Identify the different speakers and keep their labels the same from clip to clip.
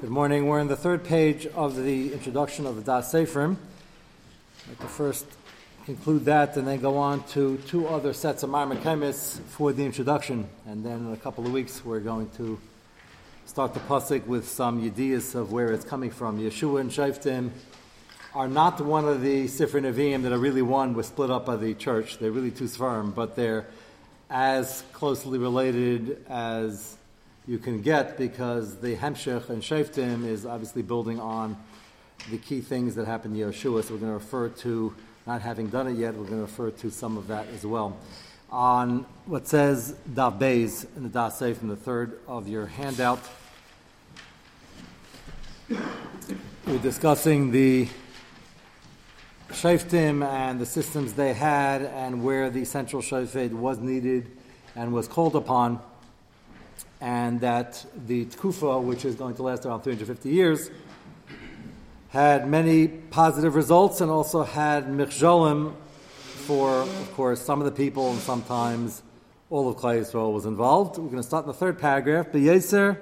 Speaker 1: Good morning. We're in the third page of the introduction of the Das Seferim. I'd like to first conclude that and then go on to two other sets of Marmakemis for the introduction. And then in a couple of weeks, we're going to start the Pasik with some ideas of where it's coming from. Yeshua and Shaftim are not one of the Sifri Nevi'im that are really one was split up by the church. They're really two firm, but they're as closely related as you can get because the Hemshech and Shaftim is obviously building on the key things that happened in Yeshua. So we're going to refer to, not having done it yet, we're going to refer to some of that as well. On what says Dav Beis in the Das Seif in the third of your handout, we're discussing the Shaftim and the systems they had and where the central Shafed was needed and was called upon and that the Tkufa, which is going to last around 350 years, had many positive results and also had Michjolim for, of course, some of the people and sometimes all of Klai Yisrael was involved. We're going to start in the third paragraph. B'yeser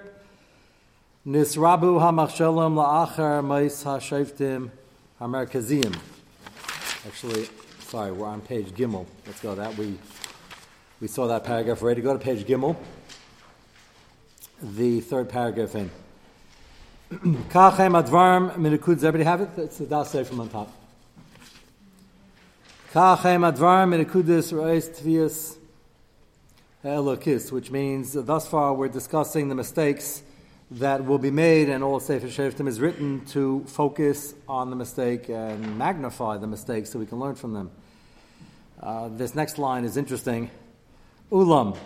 Speaker 1: nisrabu ha'machshalim la'achar ma'is ha'shayftim ha'merkaziyim. Actually, sorry, we're on page Gimel. Let's go that. We, we saw that paragraph already. Go to page Gimel the third paragraph in. Kachem advarm minikud. Everybody have it? That's the das from on top. Kachem advarm minikudis reis tvius elokis, which means thus far we're discussing the mistakes that will be made, and all Sefer Sheftim is written to focus on the mistake and magnify the mistake so we can learn from them. Uh, this next line is interesting. Ulam,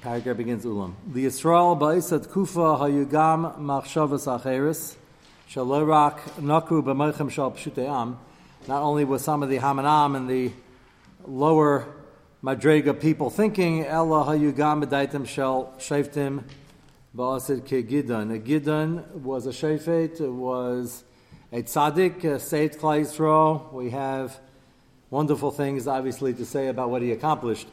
Speaker 1: Paragraph begins Ulam. The Yisrael ba'isat kufa hayugam machshavas acheris shalorak nakru b'moichem shal pshuteam. Not only was some of the Hamanam and the lower Madrega people thinking, Ella hayugam b'daitim shal shaftim ba'asid ke gidan. A gidan was a shafet, it was a tzaddik, a saved Klai Yisrael. We have wonderful things, obviously, to say about what he accomplished.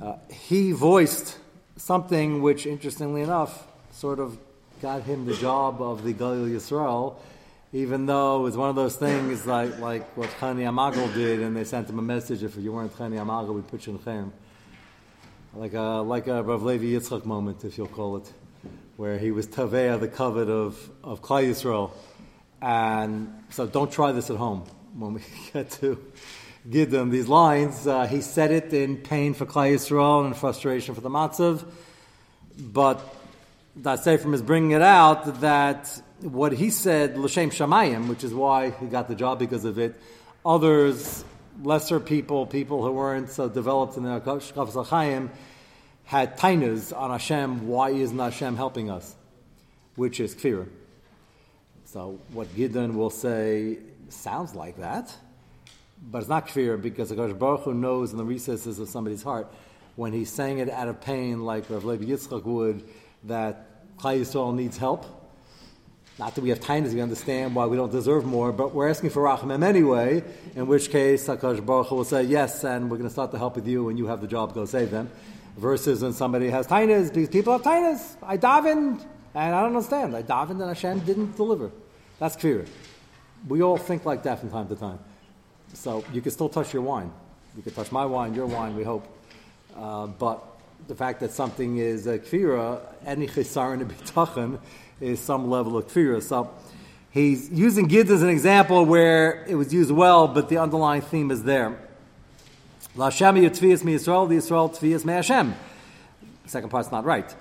Speaker 1: Uh, he voiced something which, interestingly enough, sort of got him the job of the Galil Yisrael, even though it was one of those things like, like what Chani Amagal did, and they sent him a message if you weren't Chani Amagal, we'd put you in Chaim. Like a, like a Rav Levi Yitzchak moment, if you'll call it, where he was Tavea, the covet of, of Klai Yisrael. And so don't try this at home when we get to them these lines. Uh, he said it in pain for Klai Yisrael and frustration for the Matzav, but that Sefer is bringing it out that what he said, L'Shem Shamayim, which is why he got the job because of it, others, lesser people, people who weren't so developed in their Shkafas HaChaim, had tainas on Hashem, why isn't Hashem helping us? Which is kfir. So what Gideon will say sounds like that but it's not clear because the Baruch Hu knows in the recesses of somebody's heart when he's saying it out of pain, like Rav Levi Yitzchak would, that Klai Yisrael needs help. Not that we have time to understand why we don't deserve more, but we're asking for Rachamim anyway, in which case Hakadosh Baruch Hu will say, yes, and we're going to start to help with you, and you have the job, go save them. Versus when somebody has tainas, because people have tainas. I davened, and I don't understand. I davened, and Hashem didn't deliver. That's clear. We all think like that from time to time. So you can still touch your wine. You can touch my wine, your wine, we hope. Uh, but the fact that something is a kfira, any chisaron bitachon, is some level of kfira. So he's using Gid as an example where it was used well, but the underlying theme is there. Yutvias mi Yisrael, the Yisrael tvias me Hashem. Second part's not right.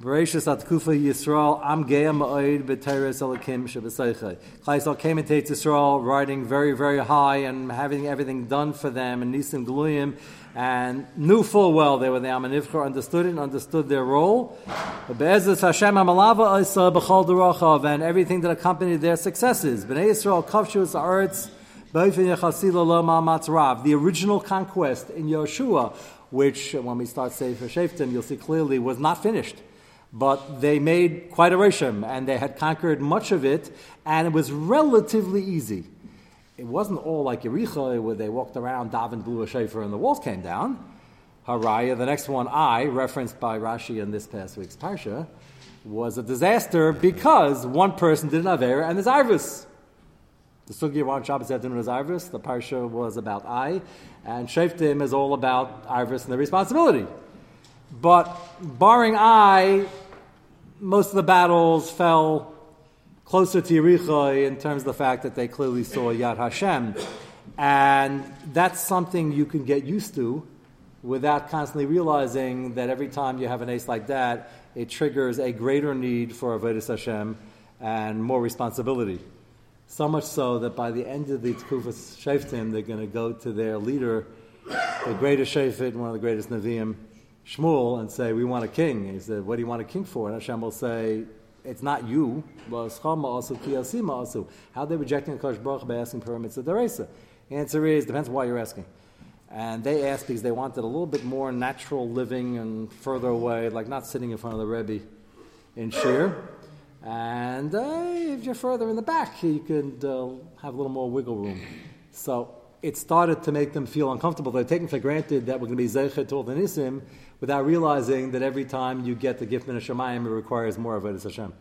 Speaker 1: Bereshis at Kufa Yisrael Am Geya Ma'od B'Teres Elokim Shebeseichei. Klaisel came into Yisrael riding very, very high and having everything done for them and Nisim Gluyim and knew full well they were the Amanivchor, understood it and understood their role. And everything that accompanied their successes. B'nai Yisrael Kavshus Arts the original conquest in Yeshua, which when we start Sefer Sheftim, you'll see clearly was not finished but they made quite a reshim, and they had conquered much of it, and it was relatively easy. It wasn't all like Yericho, where they walked around, davened, blew a shofar, and the walls came down. Haraya, the next one, Ai, referenced by Rashi in this past week's parsha, was a disaster because one person did an Avera and there's Arvis. The Sugi on Shabbos afternoon is Arvis. The Parsha was about Ai. And Shaftim is all about Arvis and the responsibility. But barring Ai, most of the battles fell closer to Yericho in terms of the fact that they clearly saw Yad Hashem. And that's something you can get used to without constantly realizing that every time you have an ace like that, it triggers a greater need for Avodah Hashem and more responsibility. So much so that by the end of the Tkufas Shaftim, they're going to go to their leader, the greatest Shafit, one of the greatest Nevi'im, Shmuel, and say, We want a king. He said, What do you want a king for? And Hashem will say, It's not you. How are they rejecting Kosh Baruch by asking of Deresa? The answer is, depends why you're asking. And they asked because they wanted a little bit more natural living and further away, like not sitting in front of the Rebbe in Shir. And uh, if you're further in the back, you could uh, have a little more wiggle room. So it started to make them feel uncomfortable. They're taking for granted that we're going to be Zeichet to all the Nisim without realizing that every time you get the gift of Shemayim, it requires more of it as Hashem.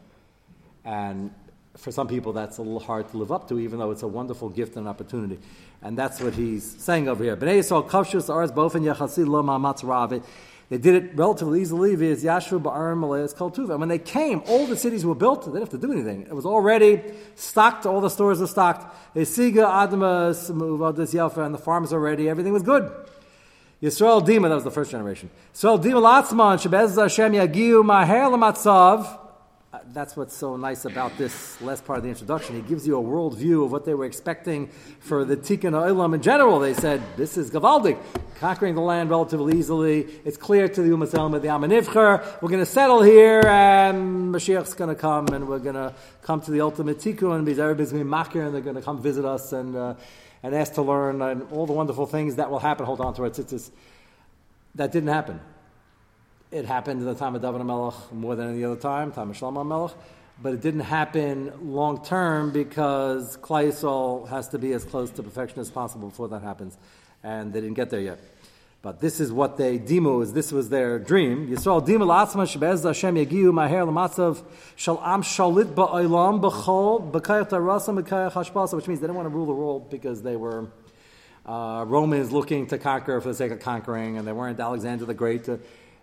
Speaker 1: And for some people, that's a little hard to live up to, even though it's a wonderful gift and opportunity. And that's what he's saying over here. Bnei Yisrael kavshus arz bofen yachasi lo They did it relatively easily via Yashu Ba'arim Malayas Tuva. And when they came, all the cities were built. They didn't have to do anything. It was already stocked. All the stores were stocked. They siga admas muvadas yafa, and the farms are ready. Everything was good. Yisrael Dima, that was the first generation. Yisrael Dima Latzman, Shebez Hashem Yagiu Maher Lamatzav that's what's so nice about this last part of the introduction. He gives you a worldview of what they were expecting for the Tikkun Olam in general. They said, this is Gavaldik, conquering the land relatively easily. It's clear to the Elam the Amanivcher. We're going to settle here, and Mashiach's going to come, and we're going to come to the ultimate Tikkun, and everybody's going to be makir, and they're going to come visit us and, uh, and asked to learn, and all the wonderful things that will happen. Hold on to it. That didn't happen. It happened in the time of David Melech more than any other time, time of Shlomo Melech, but it didn't happen long term because Klai has to be as close to perfection as possible before that happens, and they didn't get there yet. But this is what they dimu is. This was their dream. Yisrael dimu la'atzma shebez Hashem yagiu maher l'matzav shal am shalit ba'olam b'chol b'kayach tarasam b'kayach hashpasa, which means they didn't want to rule the world because they were uh, Romans looking to conquer for the sake of conquering, and they weren't Alexander the Great. To,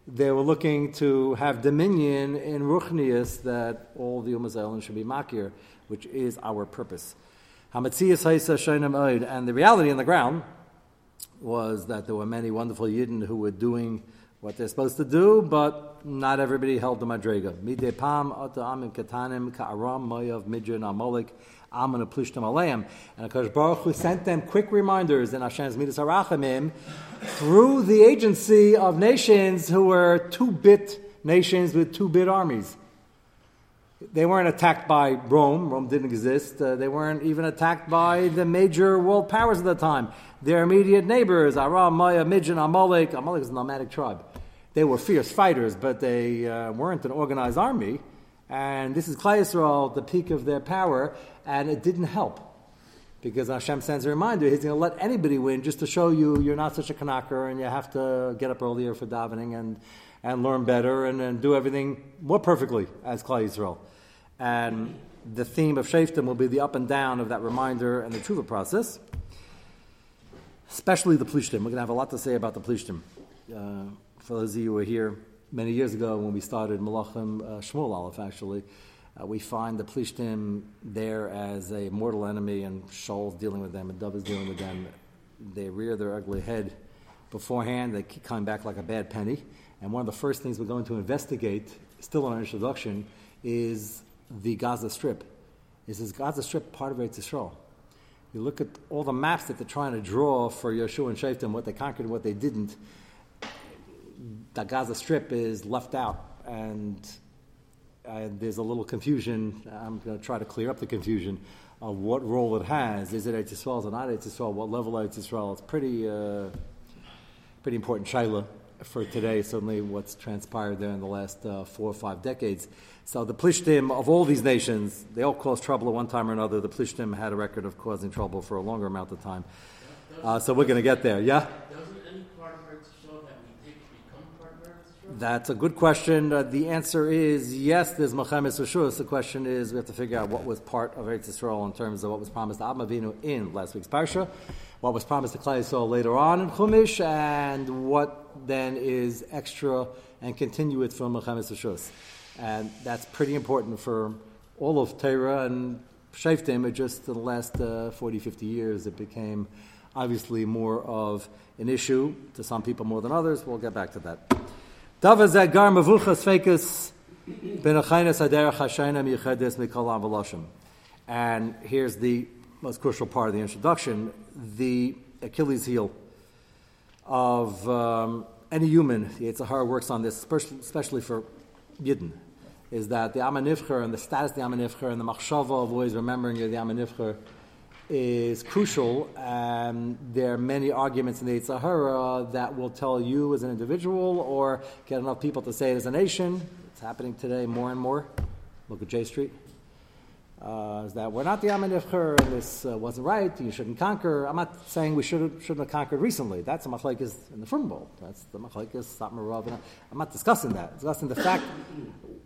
Speaker 1: they were looking to have dominion in Ruchnius that all the Umm should be Makir, which is our purpose. And the reality on the ground was that there were many wonderful Yidden who were doing what they're supposed to do, but not everybody held the Madrega. Midei Pam, Ata Amim Katanim, Ka'aram, Moyav, Midjan, Amalek, Aman Plushtam Aleim. And Akash Baruch Hu sent them quick reminders in Hashem's Midas Harachamim through the agency of nations who were two bit nations with two bit armies. They weren't attacked by Rome. Rome didn't exist. Uh, they weren't even attacked by the major world powers of the time. Their immediate neighbors, Aram, Maya, Midjan, Amalek. Amalek is a nomadic tribe. They were fierce fighters, but they uh, weren't an organized army. And this is Klai Yisrael, the peak of their power, and it didn't help. Because Hashem sends a reminder, He's going to let anybody win just to show you you're not such a kanaker and you have to get up earlier for davening and, and learn better and, and do everything more perfectly as Klai Yisrael. And the theme of Shaftim will be the up and down of that reminder and the tshuva process, especially the Plishtim. We're going to have a lot to say about the Plishtim. Uh, for those of you who were here many years ago when we started Malachim uh, Shmuel Aleph, actually, uh, we find the Plishtim there as a mortal enemy, and Shaul's dealing with them, and Dov is dealing with them. They rear their ugly head beforehand. They keep coming back like a bad penny. And one of the first things we're going to investigate, still in our introduction, is the Gaza Strip. Is this Gaza Strip part of Eretz Yisrael? You look at all the maps that they're trying to draw for Yeshua and Shaftim, what they conquered and what they didn't. The Gaza Strip is left out, and there's a little confusion. I'm going to try to clear up the confusion of what role it has. Is it Eretz Yisrael? Is it not Eretz Yisrael? What level Eretz Yisrael? It's pretty, uh, pretty important shaila for today. Certainly, what's transpired there in the last uh, four or five decades. So the Plishtim of all these nations, they all caused trouble at one time or another. The Plishtim had a record of causing trouble for a longer amount of time. Uh, so we're going to get there. Yeah. That's a good question. Uh, the answer is yes, there's Mochamis Rishus. The question is we have to figure out what was part of Eretz Yisrael in terms of what was promised to Avinu in last week's Parsha, what was promised to Klal Yisrael later on in Chumash, and what then is extra and continuous from Mochamis Rishus. And that's pretty important for all of Torah and Shaftim. Just in the last uh, 40, 50 years, it became obviously more of an issue to some people more than others. We'll get back to that. And here's the most crucial part of the introduction the Achilles heel of um, any human. The Yitzhahara works on this, especially for Yidden, is that the Amanifcher and the status of the Amanifcher and the Machshava of always remembering you're the Amanifcher is crucial. and there are many arguments in the Sahara that will tell you as an individual or get enough people to say it as a nation. It's happening today more and more. Look at J Street. Uh, is that we're not the Amanifcher and this uh, wasn't right, you shouldn't conquer. I'm not saying we should, shouldn't have conquered recently. That's a machlaikis in the Frum That's the machlaikis, Satmarav. I'm not discussing that. I'm discussing the fact,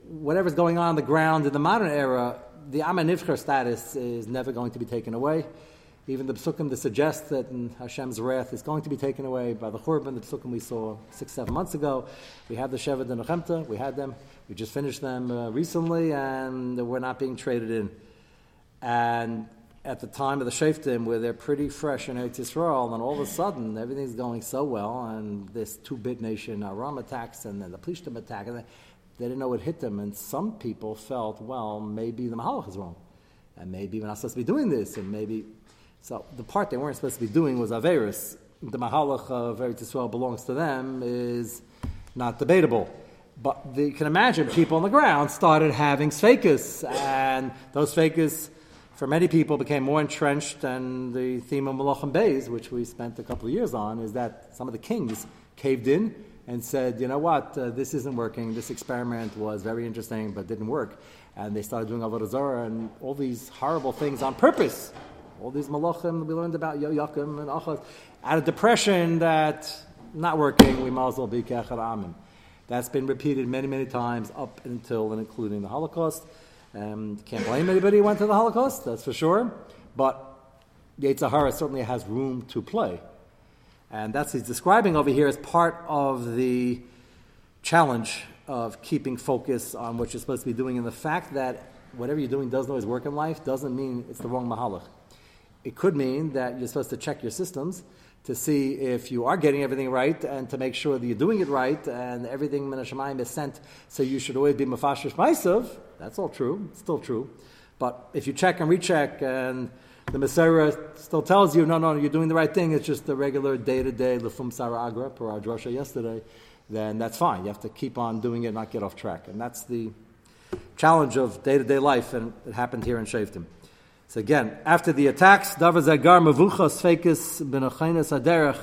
Speaker 1: whatever's going on on the ground in the modern era, the Amanivcher status is never going to be taken away. Even the psukim that suggest that Hashem's wrath is going to be taken away by the Churban, the psukim we saw six, seven months ago. We had the Shevet and Nechemta, we had them. We just finished them uh, recently, and we're not being traded in. And at the time of the Shaftim, where they're pretty fresh in Eretz Yisrael, and all of a sudden everything's going so well, and this two-bit nation Aram attacks, and then the Plishtim attack, and they didn't know what hit them, and some people felt, well, maybe the Mahalach is wrong, and maybe we're not supposed to be doing this, and maybe. So the part they weren't supposed to be doing was Averis. The Mahalach of Eretz Yisrael belongs to them is not debatable. But the, you can imagine people on the ground started having sfekas, and those sfekas, for many people, became more entrenched. And the theme of Malachim Beis, which we spent a couple of years on, is that some of the kings caved in and said, you know what, uh, this isn't working. This experiment was very interesting, but didn't work. And they started doing Avodah Zarah and all these horrible things on purpose. All these malachim we learned about Yoakim and Achaz. Out of depression that not working, we might as well be Kechar Amim. That's been repeated many, many times up until and including the Holocaust. Um, can't blame anybody who went to the Holocaust, that's for sure. But Yetzirah certainly has room to play. And that's he's describing over here as part of the challenge of keeping focus on what you're supposed to be doing. And the fact that whatever you're doing doesn't always work in life doesn't mean it's the wrong mahalach. It could mean that you're supposed to check your systems to see if you are getting everything right and to make sure that you're doing it right and everything Menashemayim is sent, so you should always be mafashish maisav. That's all true. It's still true. But if you check and recheck and the Messiah still tells you, no, no, you're doing the right thing. It's just the regular day to day lefum sara agra yesterday. Then that's fine. You have to keep on doing it, not get off track, and that's the challenge of day to day life. And it happened here in Shaftim. So again, after the attacks, davar zagar mavuchas fekis benachainas aderech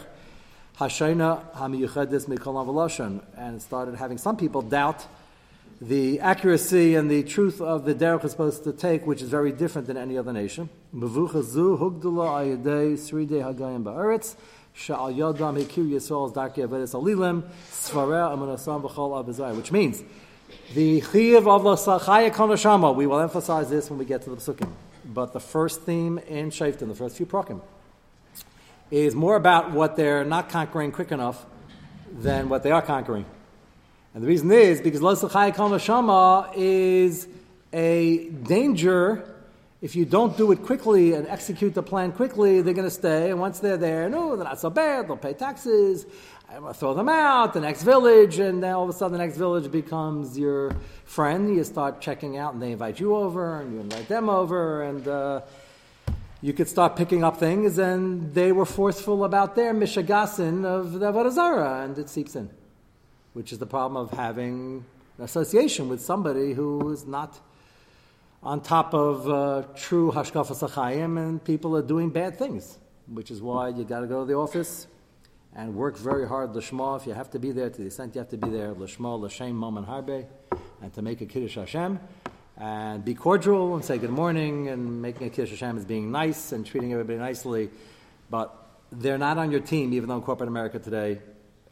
Speaker 1: hashayna hamiyuchedis mikol and started having some people doubt the accuracy and the truth of the derech is supposed to take, which is very different than any other nation. Which means the chiyav of the chaya konashama. We will emphasize this when we get to the psukim. But the first theme in Shaftim, the first few prokim, is more about what they're not conquering quick enough than what they are conquering. And the reason is because Losachai Kal Shama is a danger. If you don't do it quickly and execute the plan quickly, they're going to stay. And once they're there, no, they're not so bad. They'll pay taxes. I'm going to throw them out, the next village, and then all of a sudden the next village becomes your friend. You start checking out, and they invite you over, and you invite them over, and uh, you could start picking up things, and they were forceful about their mishagasin of the Avodah and it seeps in which is the problem of having an association with somebody who is not on top of uh, true hashkafa sachayim, and people are doing bad things, which is why you got to go to the office and work very hard lishma. If you have to be there, to the extent you have to be there, lishma, l'shem, mom, and harbe, and to make a kiddush Hashem, and be cordial and say good morning, and making a kiddush Hashem is being nice and treating everybody nicely, but they're not on your team, even though in corporate America today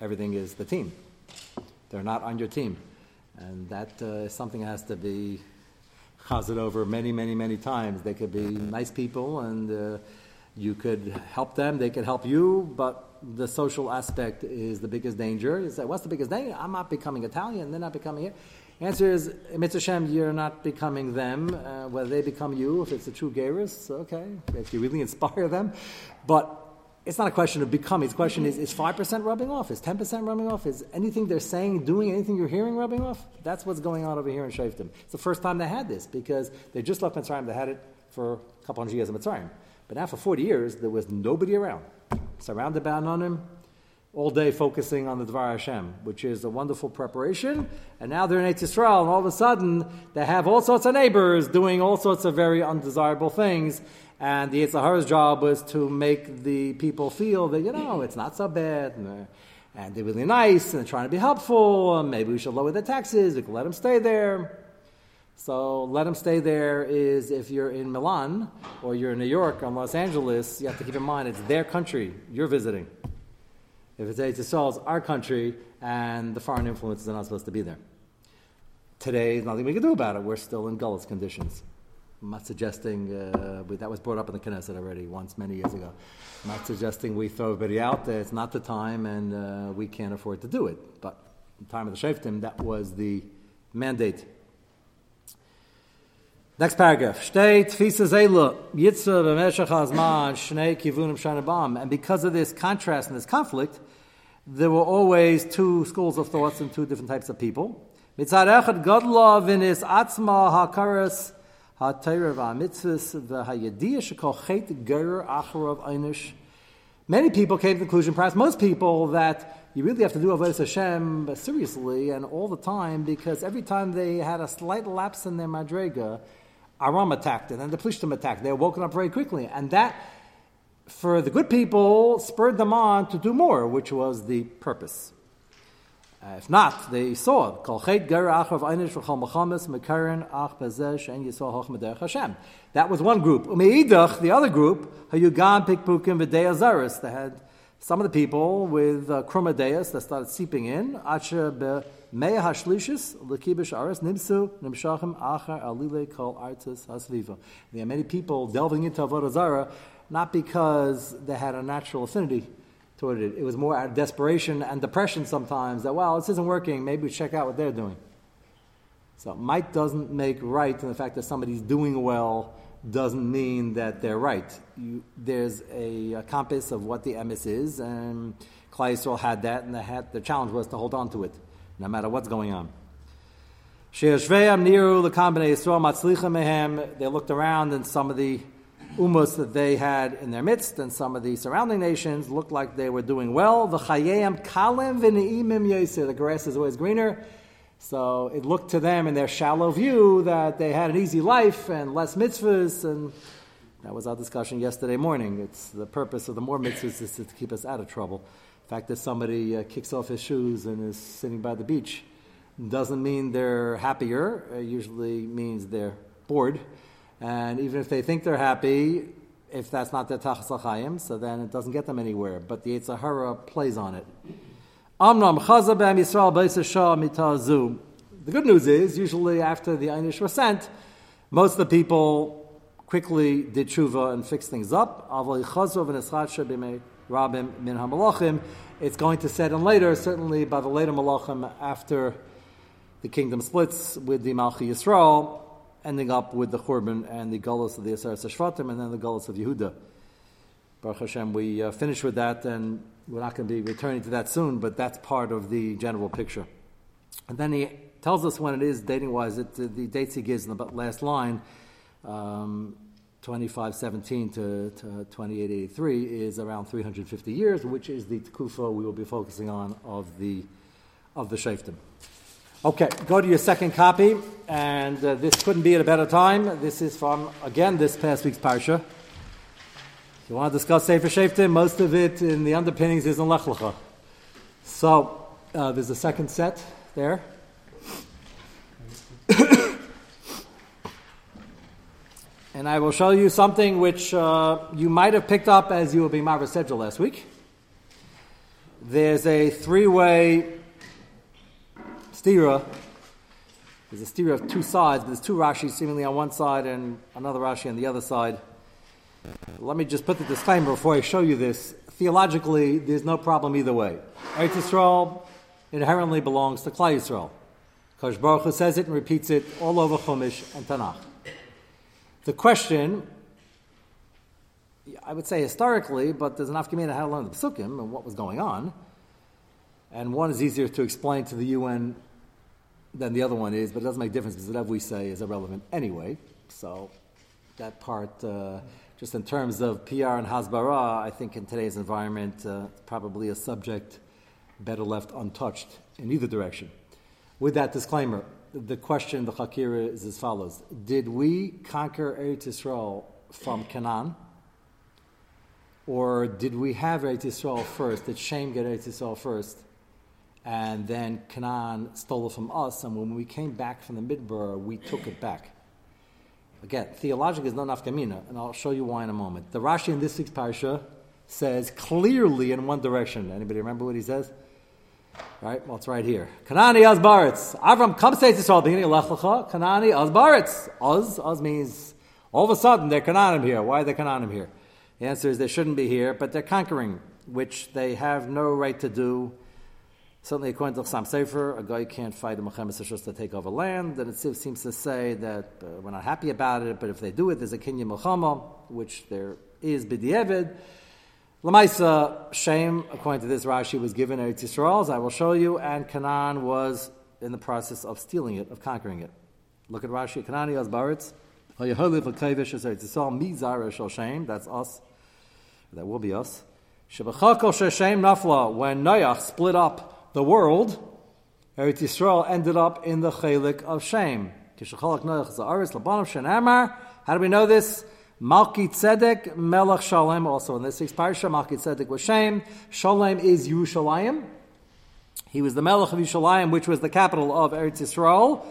Speaker 1: everything is the team. They're not on your team. And that uh, is something that has to be chazed over many, many, many times. They could be nice people and uh, you could help them, they could help you, but the social aspect is the biggest danger. You say, what's the biggest danger? I'm not becoming Italian, they're not becoming it. Answer is, Mitzvah you're not becoming them. Uh, whether they become you, if it's a true Geras, okay, if you really inspire them. But it's not a question of becoming. It's a question is, is 5% rubbing off? Is 10% rubbing off? Is anything they're saying, doing, anything you're hearing rubbing off? That's what's going on over here in Shaftim. It's the first time they had this because they just left Mitzrayim. They had it for a couple hundred years in Mitzrayim. But now for 40 years, there was nobody around. Surrounded by Anonim, all day focusing on the Dvar Hashem, which is a wonderful preparation. And now they're in Eretz Yisrael, and all of a sudden they have all sorts of neighbors doing all sorts of very undesirable things. And the Yetzer Hara's job was to make the people feel that, you know, it's not so bad. And, and they're really nice and they're trying to be helpful. Maybe we should lower the taxes. We can let them stay there. So let them stay there is if you're in Milan or you're in New York or Los Angeles, you have to keep in mind it's their country you're visiting. If it's Eretz Yisrael, it's our country, and the foreign influences are not supposed to be there. Today, there's nothing we can do about it. We're still in gullus conditions. I'm not suggesting, uh, we, that was brought up in the Knesset already once many years ago. I'm not suggesting we throw everybody out there. It's not the time, and uh, we can't afford to do it. But the time of the Shaftim, that was the mandate. Kivunim shanabam. And because of this contrast and this conflict, there were always two schools of thoughts and two different types of people. Many people came to the conclusion, perhaps most people, that you really have to do Avodah Hashem seriously and all the time because every time they had a slight lapse in their madrega, Aram attacked and then the Plishtim attacked. They were woken up very quickly. And that, for the good people, spurred them on to do more, which was the purpose. Uh, if not, they saw That was one group. The other group, Hayugan Pikpukim V'Deyazaris. They had some of the people with uh, Chromadeus that started seeping in. Acha Mea hashlishis aris nimsu nimshachim achar alile kol artis hasviva. There are many people delving into avodah zarah not because they had a natural affinity toward it. It was more out of desperation and depression sometimes that well this isn't working. Maybe we check out what they're doing. So might doesn't make right, and the fact that somebody's doing well doesn't mean that they're right. You, there's a, a, compass of what the emes is, and Klai Yisrael had that, and the, had, the challenge was to hold on to it no matter what's going on. They looked around and some of the umos that they had in their midst and some of the surrounding nations looked like they were doing well. The The grass is always greener. So it looked to them in their shallow view that they had an easy life and less mitzvahs and that was our discussion yesterday morning. It's the purpose of the more mitzvahs is to keep us out of trouble. Fact that somebody uh, kicks off his shoes and is sitting by the beach doesn't mean they're happier. It usually means they're bored. And even if they think they're happy, if that's not their tachas l'chaim, so then it doesn't get them anywhere. But the Yetzer Hara plays on it. Amram Yisrael mitazu. The good news is, usually after the Einish was sent, most of the people quickly did tshuva and fixed things up. Rabim Min HaMalachim. It's going to set in later, certainly by the later Malachim after the kingdom splits with the Malchi Yisrael, ending up with the Churban and the Gullus of the Aseret Shvatim and then the Gullus of Yehuda. Baruch Hashem, we uh, finish with that and we're not going to be returning to that soon, but that's part of the general picture. And then he tells us when it is dating wise, the dates he gives in the last line. Um, 2517 to, to 2883 is around 350 years, which is the Tkufa we will be focusing on of the, of the Shaftim. Okay, go to your second copy, and uh, this couldn't be at a better time. This is from, again, this past week's Parsha. If you want to discuss Sefer Shaftim, most of it in the underpinnings is in Lech Lecha. So, uh, there's a second set there. and I will show you something which uh, you might have picked up as you were being Marva Sedgel last week. There's a three way stira. There's a stira of two sides, but there's two Rashi seemingly on one side and another Rashi on the other side. Let me just put the disclaimer before I show you this. Theologically, there's no problem either way. Eretz Yisrael inherently belongs to Klal Yisrael. Kosh Baruch Hu says it and repeats it all over Chumash and Tanakh. The question, I would say historically, but there's an afkamina how to learn the psukim and what was going on, and one is easier to explain to the UN than the other one is, but it doesn't make a difference because whatever we say is irrelevant anyway. So that part, uh, just in terms of PR and Hasbara, I think in today's environment, uh, probably a subject better left untouched in either direction. With that disclaimer, the question, the Chakira, is as follows Did we conquer Eretz Yisrael from Canaan? Or did we have Eretz Yisrael first? Did Shem get Eretz Yisrael first? And then Canaan stole it from us, and when we came back from the Midbar, we took it back. Again, theologically is not nafkamina, and I'll show you why in a moment. The Rashi in this week's parsha says clearly in one direction. Anybody remember what he says? Right? Well, it's right here. Kanani Azbaritz. Avram comes to Israel, beginning of Lech Lecha. Kanani Azbaritz. Oz, Oz means all of a sudden they're Canaanim here. Why are they Canaanim here? The answer is they shouldn't be here, but they're conquering, which they have no right to do. Certainly, according to Chassam Sofer, a guy can't fight a Mechemes just to take over land. And it seems to say that uh, we're not happy about it, but if they do it, there's a Kinyan Melchama, which there is B'di'evid. Lamaisa, shame, according to this Rashi, was given Eretz Yisrael, as I will show you, and Canaan was in the process of stealing it, of conquering it. Look at Rashi, Canaan Yaz Baritz, Shem, that's us, that will be us. Shebachakol Sheshem Nafla, when Noach split up the world, Eretz Yisrael ended up in the Chalik of Shem. How do we know this? Malki Tzedek Melech Shalem, also in this week's parsha, Malki Tzedek was Shem. Shalem is Yerushalayim. He was the Melech of Yerushalayim, which was the capital of Eretz Yisrael.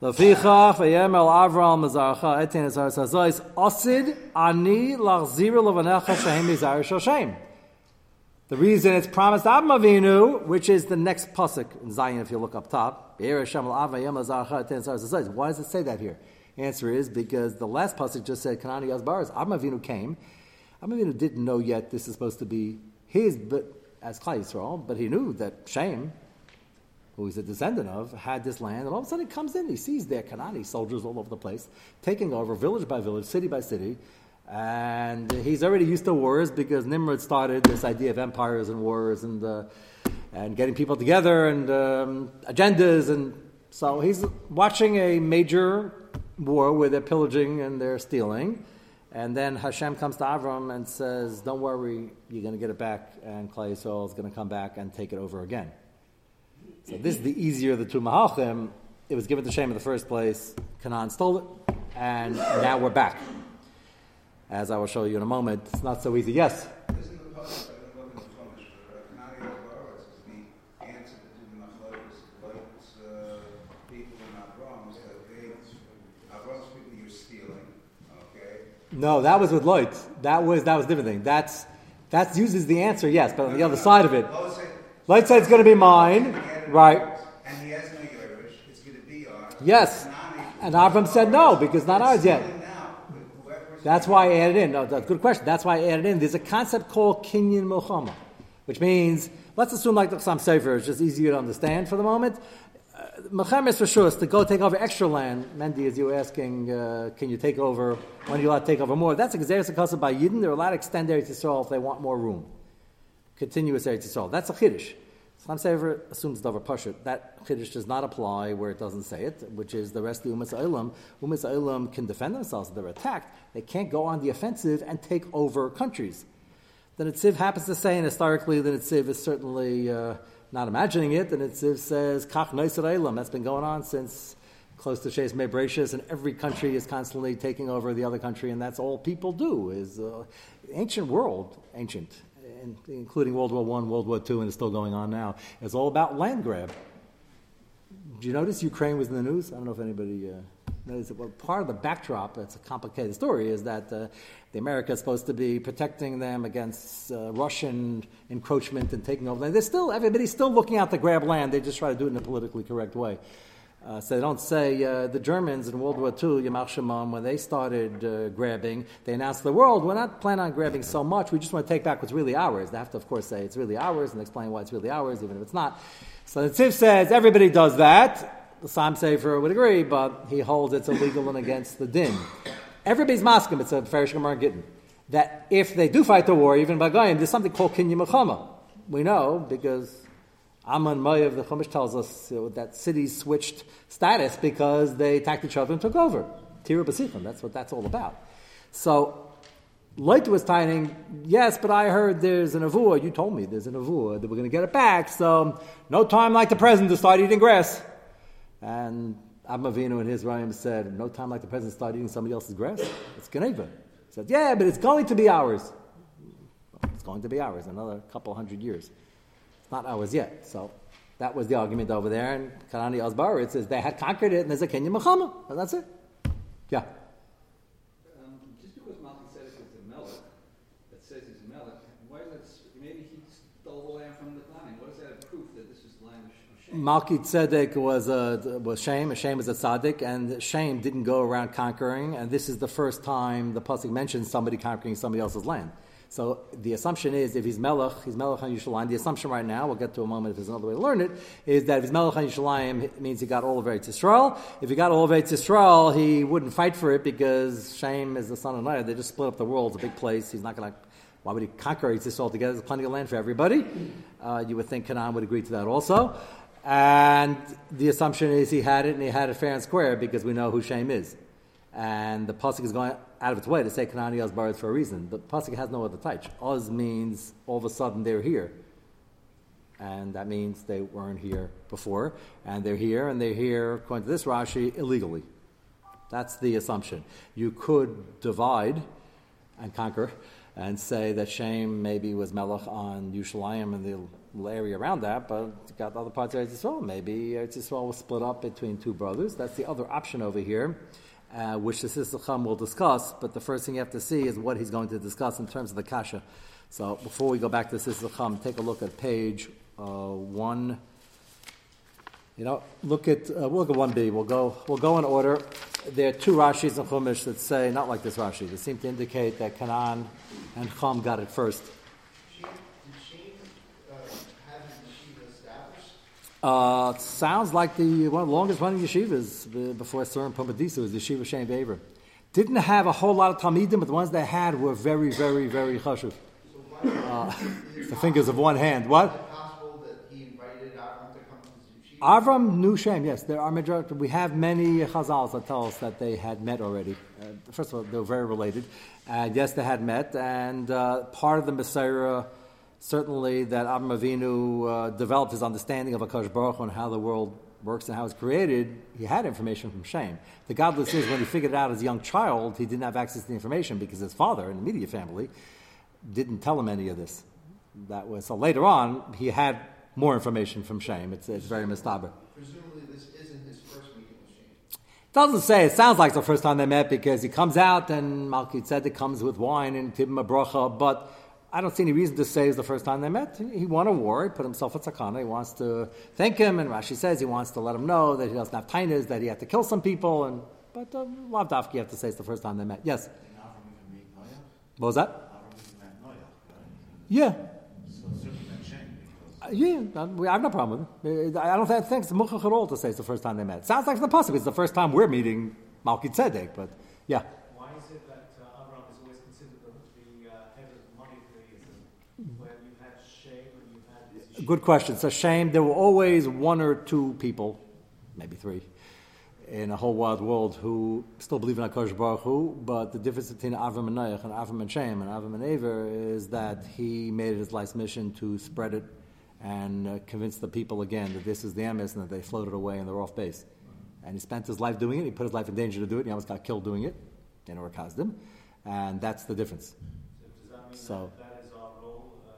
Speaker 1: Lefichach v'yemel Avram mezarcha etin ezar sazois osid ani lachzira levanecha shehem mizar shoshem. The reason it's promised Abba Avinu, which is the next pasuk in Zion, if you look up top. Why does it say that here? Answer is because the last pasuk just said Kanani Asbaras. Avinu came. Avinu didn't know yet this is supposed to be his, but as Klal Yisrael, but he knew that Shem, who he's a descendant of, had this land, and all of a sudden he comes in, he sees there Kanani soldiers all over the place, taking over village by village, city by city, and he's already used to wars because Nimrod started this idea of empires and wars and uh, and getting people together and um, agendas, and so he's watching a major war where they're pillaging and they're stealing. And then Hashem comes to Avram and says, Don't worry, you're going to get it back, and Klal Yisrael is going to come back and take it over again. So this is the easier of the two Mahalchim. It was given to Shem in the first place. Canaan stole it, and now we're back. As I will show you in a moment, it's not so easy. Yes? No, that was with Lloyd. That was that was a different thing. That's that uses the answer, yes, but on the other side of it, Lloyd said it's going to be mine, right?
Speaker 2: And he has no Yerush. It's going to be ours.
Speaker 1: Yes, and Avram said no because not ours yet. That's why I added in. No, that's a good question. That's why I added in. There's a concept called Kinyan Milchama, which means let's assume like the Chassam Sofer is just easier to understand for the moment. Mechemes for sure is to go take over extra land. Mendy, as you were asking, uh, can you take over, when are you allowed to take over more? That's a Gezeres Akasa by Yidden. They're allowed to extend Eretz Yisrael if they want more room. Continuous Eretz Yisrael. That's a Chiddush. Some Sefer assumes Dover Pashut. That Chiddush does not apply where it doesn't say it, which is the rest of the Umas Olam. Umas Olam can defend themselves if they're attacked. They can't go on the offensive and take over countries. The Netziv happens to say, and historically the Netziv is certainly... Uh, not imagining it, and it says Kach Elam. That's been going on since close to Shes Mebratius, and every country is constantly taking over the other country, and that's all people do. Is uh, ancient world, ancient, including World War One, World War Two, and it's still going on now. It's all about land grab. Do you notice Ukraine was in the news? I don't know if anybody uh, well, part of the backdrop, it's a complicated story, is that uh, the America is supposed to be protecting them against uh, Russian encroachment and taking over land. They're still, everybody's still looking out to grab land. They just try to do it in a politically correct way. Uh, so they don't say uh, the Germans in World War II, Yamach Shemam, when they started uh, grabbing, they announced to the world, we're not planning on grabbing so much, we just want to take back what's really ours. They have to, of course, say it's really ours and explain why it's really ours, even if it's not. So the Netziv says everybody does that. Chassam Sofer would agree, but he holds it's illegal and against the din. Everybody's masking, it's a Farish Gemara Gittin, that if they do fight the war, even by Goyim, there's something called Kinya. We know because Aman Mayav, the Chumash tells us you know, that cities switched status because they attacked each other and took over. Tira Basichim, that's what that's all about. So, Leut was tying, yes, but I heard there's an avua. You told me there's an avua that we're going to get it back. So, no time like the present to start eating grass. And Avinu and his Rayim said, no time like the present start eating somebody else's grass. It's Geneva. He said, yeah, but it's going to be ours. It's going to be ours another couple hundred years It's not ours yet. So that was the argument over there. And Karani Asbar, it says they had conquered it and there's a Kinyan Milchama. And that's it. Yeah.
Speaker 3: Um, just because Malki says it's a melech, that says he's a melech, why is that, maybe he stole the land from the Klanim. What is that proof that this is the land of Shem?
Speaker 1: Malki Tzedek was a was Shem. Shem is a tzaddik, and Shem didn't go around conquering. And this is the first time the pasuk mentions somebody conquering somebody else's land. So the assumption is if he's Melech, he's Melech on Yushalayim. The assumption right now, we'll get to a moment if there's another way to learn it, is that if he's Melech on it means he got all of Eretz Yisrael. If he got all of Eretz Yisrael, he wouldn't fight for it because Shem is the son of Noah. They just split up the world. It's a big place. He's not going to. Why would he conquer Eretz Yisrael together? There's plenty of land for everybody. Uh, you would think Canaan would agree to that also. And the assumption is he had it and he had it fair and square because we know who Shem is. And the pasuk is going out of its way to say Kanani Oz borrowed for a reason. The pasuk has no other touch. Oz means all of a sudden they're here. And that means they weren't here before, and they're here, and they're here, according to this Rashi, illegally. That's the assumption. You could divide and conquer and say that Shem maybe was Melech on Yushalayim and the area around that, but got other parts of Eretz Yisrael. Maybe Eretz Yisrael was split up between two brothers. That's the other option over here uh, which the Sister Chum will discuss, but the first thing you have to see is what he's going to discuss in terms of the Kasha. So before we go back to Chum, take a look at page uh, one. You know, look at uh, we'll at one B. We'll go we'll go in order. There are two Rashis in Chumash that say not like this Rashi. They seem to indicate that Canaan and Chum got it first. Uh, sounds like the one of the longest running yeshivas before Surim Pumbedisa was the Yeshiva Shem Beaver. Didn't have a whole lot of Talmidim, but the ones they had were very, very, very chashuv. Uh, the fingers of one hand. What? Avram knew Shem, yes. There are majority, we have many chazals that tell us that they had met already. Uh, first of all, they were very related. And yes, they had met. And uh, part of the Messiah certainly that Avram Avinu uh, developed his understanding of Akash Baruch Hu and how the world works and how it's created, he had information from Shem. The godless is when he figured it out as a young child, he didn't have access to the information because his father and immediate family didn't tell him any of this. That was so later on he had more information from Shem. It's, it's very mistaber.
Speaker 2: Presumably, this isn't his first meeting with Shem.
Speaker 1: Doesn't say. It sounds like the first time they met because he comes out and Malki Tzedek comes with wine and Tibim Bracha, but I don't see any reason to say it's the first time they met. He won a war, he put himself at sakana, he wants to thank him, and Rashi says he wants to let him know that he doesn't have tainas, that he had to kill some people, and but uh, you have to say it's the first time they met. Yes? What was that? Yeah. Uh, yeah, I have no problem with it. Uh, I don't think it's muchach at all to say it's the first time they met. Sounds like the possible. It's the first time we're meeting Malki Tzedek, but yeah. Good question. It's a shame. There were always one or two people, maybe three, in a whole wide world who still believe in HaKadosh Baruch Hu, but the difference between Avram and Noach and Avram and Shem and Avram and Aver is that he made it his life's mission to spread it and uh, convince the people again that this is the emes and that they floated away and they're off base. And he spent his life doing it. He put his life in danger to do it. He almost got killed doing it. They never caused him. And that's the difference.
Speaker 4: So, that,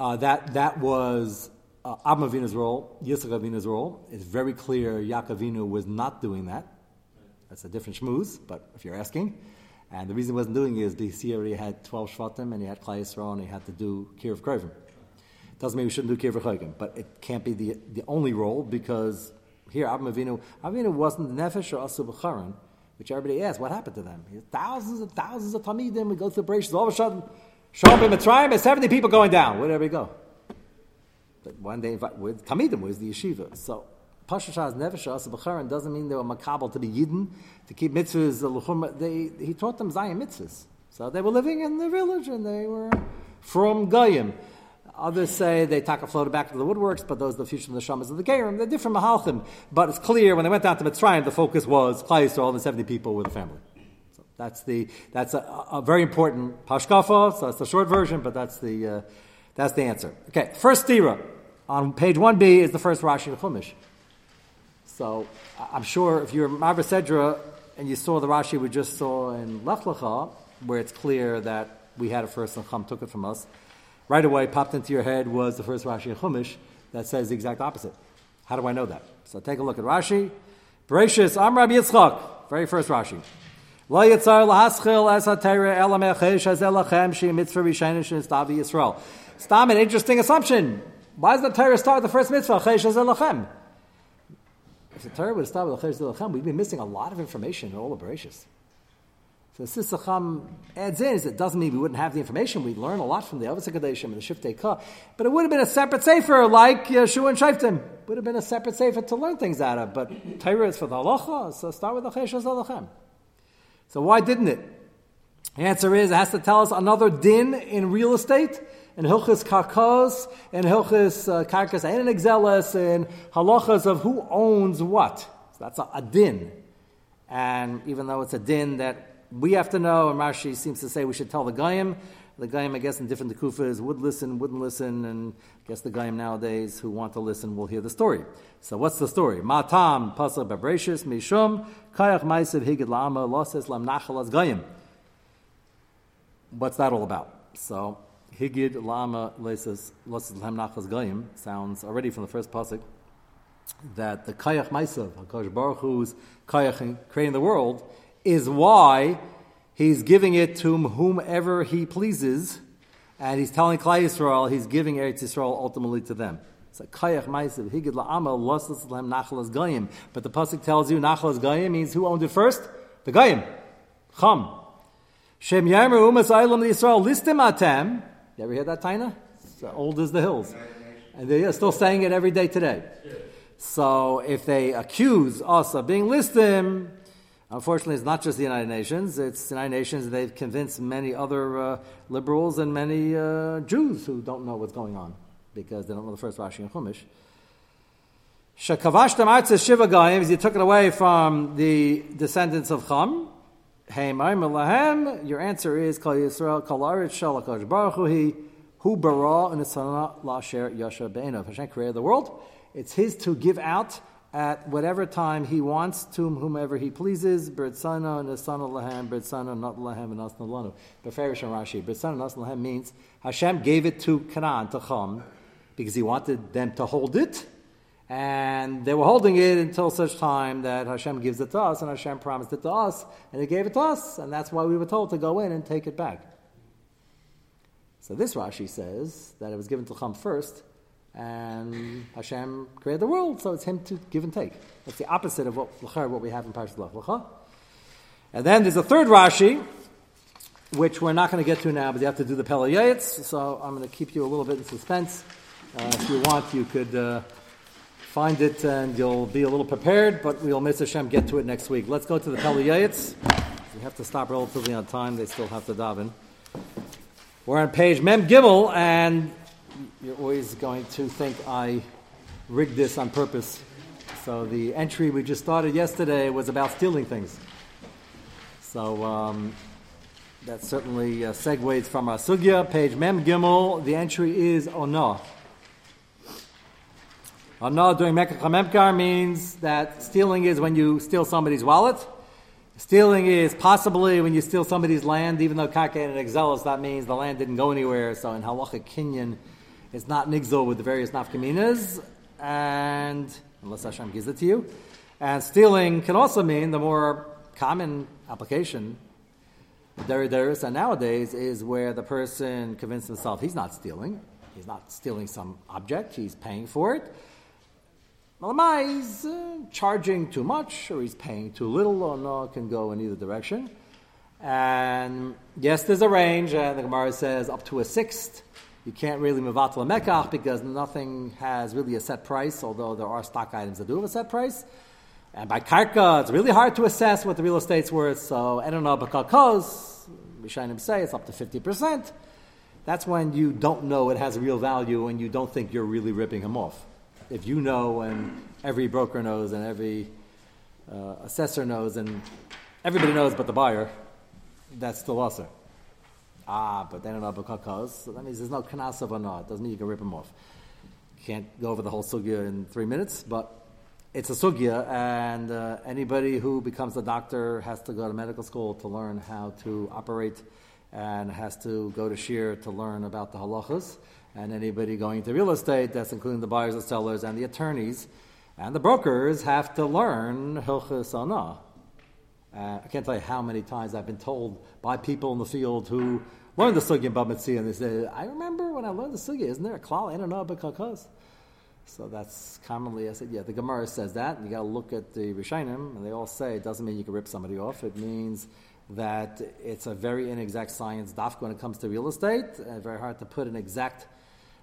Speaker 1: uh, uh, that, that was uh, Avinu's role, Yitzchak Avinu's role, it's very clear Yaakov was not doing that. That's a different shmooze, but if you're asking. And the reason he wasn't doing it is because he already had 12 Shvatim and he had Klai Yisrael and he had to do Kir of Krovim. Doesn't mean we shouldn't do Kir of but it can't be the, the only role because here, Avram Avinu, Avinu wasn't Nefesh or Asu which everybody asks, what happened to them? Thousands and thousands of Tamidim, we go through the Bereshit, all of a sudden, Shalom Mitzrayim, there's 70 people going down. Where did we go? But one day, with Tamidim, where's the yeshiva? So, Pashashas Nefesh B'charan doesn't mean they were makabel to be Yidden, to keep mitzvahs. They, he taught them Zion mitzvahs. So they were living in the village and they were from Goyim. Others say they taka floated back to the woodworks, but those are the future of the neshamas of the Gerim. They're different mahalchim. But it's clear when they went down to Mitzrayim, the focus was Klai all the 70 people with a family. So that's, the, that's a, a very important pashkafa, so that's the short version, but that's the, uh, that's the answer. Okay, first stira on page 1b is the first Rashi of Chumash. So I'm sure if you're Marva Sedra and you saw the Rashi we just saw in Lech Lecha, where it's clear that we had a first and Chum took it from us, right away popped into your head was the first Rashi in Chumash that says the exact opposite. How do I know that? So take a look at Rashi. Bereshis, I'm Rabbi Yitzchak. Very first Rashi. Yisrael. Stam, an interesting assumption. Why does the Torah start with the first mitzvah? If the Torah would start with elachem, we'd be missing a lot of information in all the Bereshis. So the Sisacham adds in is it doesn't mean we wouldn't have the information. We'd learn a lot from the Avos HaKadoshim and the Shiftei Ka. But it would have been a separate sefer like Yeshua and Shaftim. Would have been a separate sefer to learn things out of. But Torah is for the halacha, so start with the Cheshes Alachem. So why didn't it? The answer is it has to tell us another din in real estate, in Hilchis Karkos, and Hilchis uh, Karkas and in Exelis, in halachas of who owns what. So that's a, a din. And even though it's a din that we have to know, and Rashi seems to say we should tell the Goyim. The Goyim, I guess, in different dekufas would listen, wouldn't listen, and I guess the Goyim nowadays who want to listen will hear the story. So what's the story? Matam pasal bebreshis mishum kayach ma'isiv higid la'ama loses lam nachal as Goyim. What's that all about? So higid la'ama loses loses lam nachal Goyim sounds already from the first pasuk that the kayach ma'isiv, Hakadosh Baruch Hu's kayach creating the world is why he's giving it to whomever he pleases, and he's telling Klai Yisrael he's giving Eretz Yisrael ultimately to them. It's a kayach ma'isiv higid la'amal losas lehem nachalas goyim. But the pasuk tells you nachalas goyim means who owned it first? The goyim. Chum. Shem yamer umas aylam Yisrael listim atem. You ever hear that taina? It's old as the hills, and they're still saying it every day today. So if they accuse us of being listim, Unfortunately, it's not just the United Nations. It's the United Nations. They've convinced many other uh, liberals and many uh, Jews who don't know what's going on because they don't know the first Rashi and Chumash. Shekavashtam shiva goyim, you took it away from the descendants of Chum. Hey, lahem. Your answer is Kol Yisrael Kol Aretz Shalakash Baruch Hu Hu Bara and Isana Lasher Yasha Be'enov. Hashem created the world. It's His to give out at whatever time he wants to whomever he pleases. Birdsana and Asana Lahem, Birdsana not Lahem and Asna Lanu. Beferish and Rashi. Birdsana and Asna Lahem means Hashem gave it to Canaan, to Chum, because he wanted them to hold it. And they were holding it until such time that Hashem gives it to us, and Hashem promised it to us, and He gave it to us, and that's why we were told to go in and take it back. So this Rashi says that it was given to Chum first, and Hashem created the world, so it's him to give and take. That's the opposite of what, what we have in Parashat Lech Lecha. And then there's a third Rashi, which we're not going to get to now, but you have to do the Pele so I'm going to keep you a little bit in suspense. Uh, if you want, you could uh, find it and you'll be a little prepared, but we'll miss Hashem get to it next week. Let's go to the Pele Yoetz. We have to stop relatively on time, they still have to daven. We're on page Mem Gimel, and you're always going to think I rigged this on purpose. So the entry we just started yesterday was about stealing things. So um, that certainly uh, segues from our sugya, page Mem Gimel. The entry is Ona. Ona during Mekach means that stealing is when you steal somebody's wallet. Stealing is possibly when you steal somebody's land, even though Kaka and Exelis, that means the land didn't go anywhere. So in Halacha Kinyan, it's not nigzol with the various nafkaminas, and unless Hashem gives it to you. And stealing can also mean the more common application, Derideris, and nowadays is where the person convinces himself he's not stealing. He's not stealing some object, he's paying for it. Well, he's uh, charging too much, or he's paying too little, or no, it can go in either direction. And yes, there's a range, and the Gemara says up to a sixth. You can't really move out to a mekach because nothing has really a set price, although there are stock items that do have a set price. And by karka, it's really hard to assess what the real estate's worth. So, I don't know, but kakos, Rishonim say it's up to 50%. That's when you don't know it has real value and you don't think you're really ripping him off. If you know and every broker knows and every uh, assessor knows and everybody knows but the buyer, that's still also. Ah, but then an because so that means there's no kanas anah. It doesn't mean you can rip him off. Can't go over the whole sugya in three minutes, but it's a sugya, and uh, anybody who becomes a doctor has to go to medical school to learn how to operate, and has to go to shir to learn about the halachas. And anybody going to real estate, that's including the buyers, the sellers, and the attorneys, and the brokers, have to learn hilchas anah. Uh, I can't tell you how many times I've been told by people in the field who learned the sugya in Bava Metzia, and they say, I remember when I learned the sugya, isn't there a klal and because? So that's commonly, I said, yeah, the Gemara says that, and you got to look at the Rishonim, and they all say it doesn't mean you can rip somebody off. It means that it's a very inexact science, dafka, when it comes to real estate, and very hard to put an exact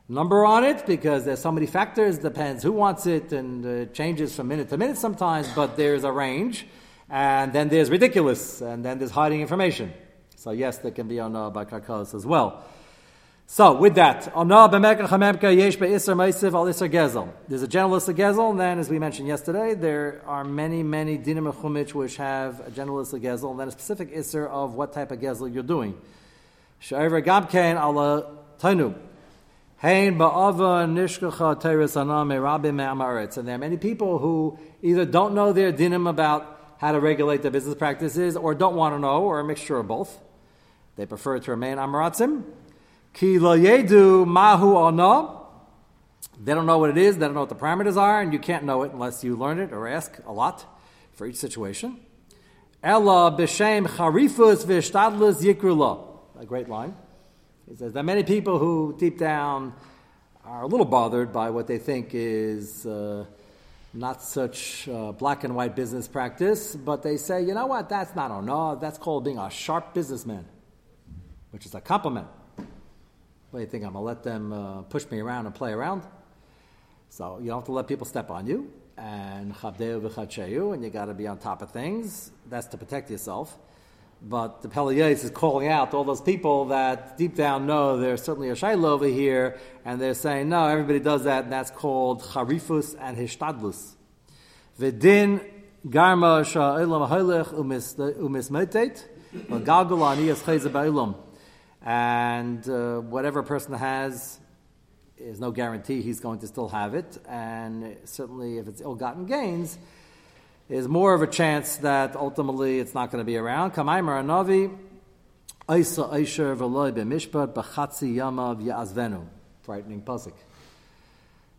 Speaker 1: number on it because there's so many factors, depends who wants it, and it changes from minute to minute sometimes, but there's a range. And then there's ridiculous, and then there's hiding information. So yes, there can be on by karkos as well. So with that, There's a general of gezel, and then, as we mentioned yesterday, there are many, many dinim chumich which have a general of gezel, and then a specific iser of what type of gezel you're doing. And there are many people who either don't know their dinim about how to regulate their business practices or don't want to know, or a mixture of both. They prefer to remain Amaratzim. Ki lo yedu mahu ona. They don't know what it is, they don't know what the parameters are, and you can't know it unless you learn it or ask a lot for each situation. Ella b'shem charifus v'shtadlus yikrula. A great line. He says are many people who deep down are a little bothered by what they think is uh, not such uh, black and white business practice, but they say, you know what, that's not no, that's called being a sharp businessman, which is a compliment. What do you think? I'm going to let them uh, push me around and play around? So you don't have to let people step on you, and and you got to be on top of things. That's to protect yourself. But the Peliyas is calling out all those people that deep down know there's certainly a Shiloh over here, and they're saying, no, everybody does that, and that's called Charifus and Hishtadlus. Vidin Garma Sha'elam Hailech Umismetet, Galgal Aniyas Chayza And uh, whatever a person has, is no guarantee he's going to still have it, and certainly if it's ill gotten gains, is more of a chance that ultimately it's not going to be around. Kamaimer Anavi, Isa Aisher Veloy B'mishpat B'chatzi Yamav Ya'azvenu. Frightening pasuk.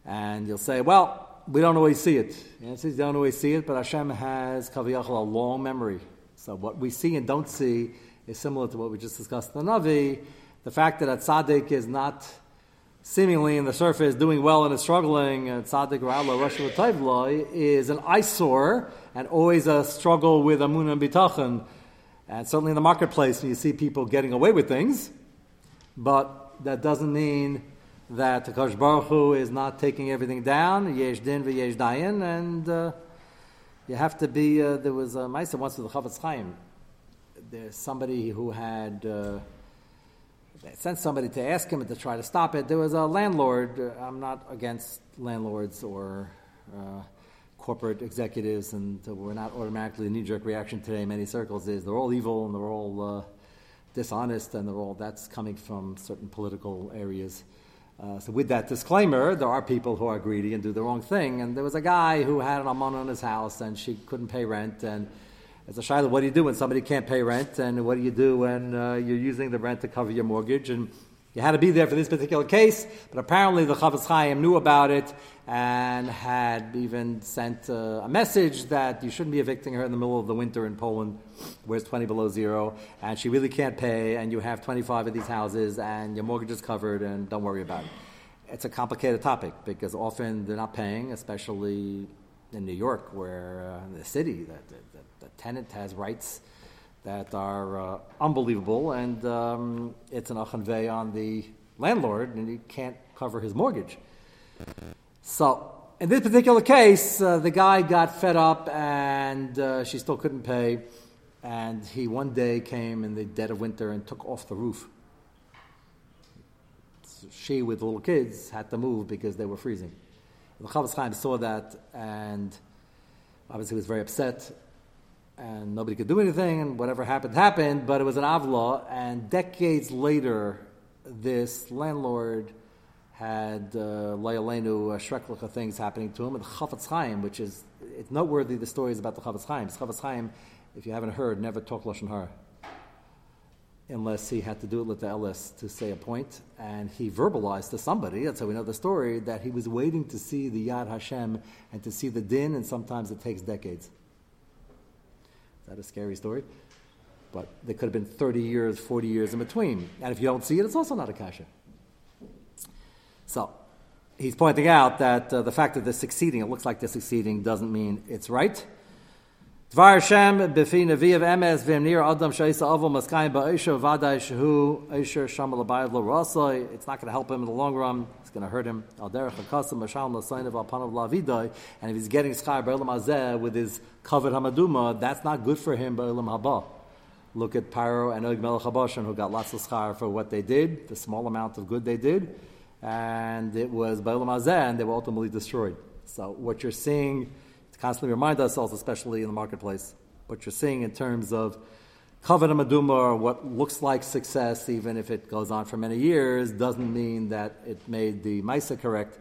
Speaker 1: And you'll say, well, we don't always see it. The answer is don't always see it, but Hashem has Kaviyachal a long memory. So what we see and don't see is similar to what we just discussed in the Navi. The fact that a tzaddik is not seemingly in the surface doing well and is struggling, tzaddik ra'ala Rosh is an eyesore and always a struggle with amun and bitachon. And certainly in the marketplace, you see people getting away with things, but that doesn't mean that the Kosh Baruch Hu is not taking everything down. Yesh din v'yesh dayan, and uh, you have to be. Uh, there was a Maisa once with the Chafetz Chaim. There's somebody who had. Uh, sent somebody to ask him to try to stop it. There was a landlord. Uh, I'm not against landlords or uh, corporate executives, and we're not automatically a knee-jerk reaction today in many circles is they're all evil and they're all uh, dishonest and they're all that's coming from certain political areas. Uh, so with that disclaimer, there are people who are greedy and do the wrong thing. And there was a guy who had an almana in his house and she couldn't pay rent and as a shiloh, what do you do when somebody can't pay rent? And what do you do when uh, you're using the rent to cover your mortgage? And You had to be there for this particular case, but apparently the Chafetz Chaim knew about it and had even sent uh, a message that you shouldn't be evicting her in the middle of the winter in Poland, where it's 20 below zero, and she really can't pay, and you have 25 of these houses, and your mortgage is covered, and don't worry about it. It's a complicated topic because often they're not paying, especially in New York, where uh, the city, that the tenant has rights that are uh, unbelievable, and um, it's an achanvei on the landlord, and he can't cover his mortgage. So, in this particular case, uh, the guy got fed up, and uh, she still couldn't pay, and he one day came in the dead of winter and took off the roof. So she, with little kids, had to move because they were freezing. The Chafetz Chaim saw that, and obviously was very upset and nobody could do anything, and whatever happened, happened, but it was an avla, and decades later, this landlord had uh, Layalenu uh, shreklicha things happening to him, and the Chafetz Chaim, which is, it's noteworthy, the stories about the Chafetz Chaim. Chafetz Chaim, if you haven't heard, never talked Lashon Hara, unless he had to do it with the Ellis to say a point, and he verbalized to somebody, that's how we know the story, that he was waiting to see the Yad Hashem and to see the din, and sometimes it takes decades that a scary story? But there could have been 30 years, 40 years in between. And if you don't see it, it's also not a kasha. So, he's pointing out that uh, the fact that they're succeeding, it looks like they're succeeding, doesn't mean it's right. Dvar Hashem b'fi nevi'av emes v'emnir adam sha'isa avol maskayim ba'isha v'adai shehu eisher sham l'bayad lo. It's not going to help him in the long run. It's going to hurt him. Al derech ha'kasim mashal l'sayin al panav lavidai. And if he's getting schar ba'elam hazeh with his covered hamaduma, that's not good for him ba'elam haba. Look at Paro and Og Melech Habashan, who got lots of schar for what they did, the small amount of good they did, and it was ba'elam hazeh, and they were ultimately destroyed. So what you're seeing constantly remind ourselves, especially in the marketplace, what you're seeing in terms of Kavod Maduma, or what looks like success, even if it goes on for many years, doesn't mean that it made the Misa correct.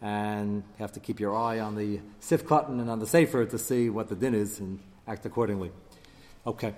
Speaker 1: And you have to keep your eye on the Sif cotton and on the Sefer to see what the din is and act accordingly. Okay.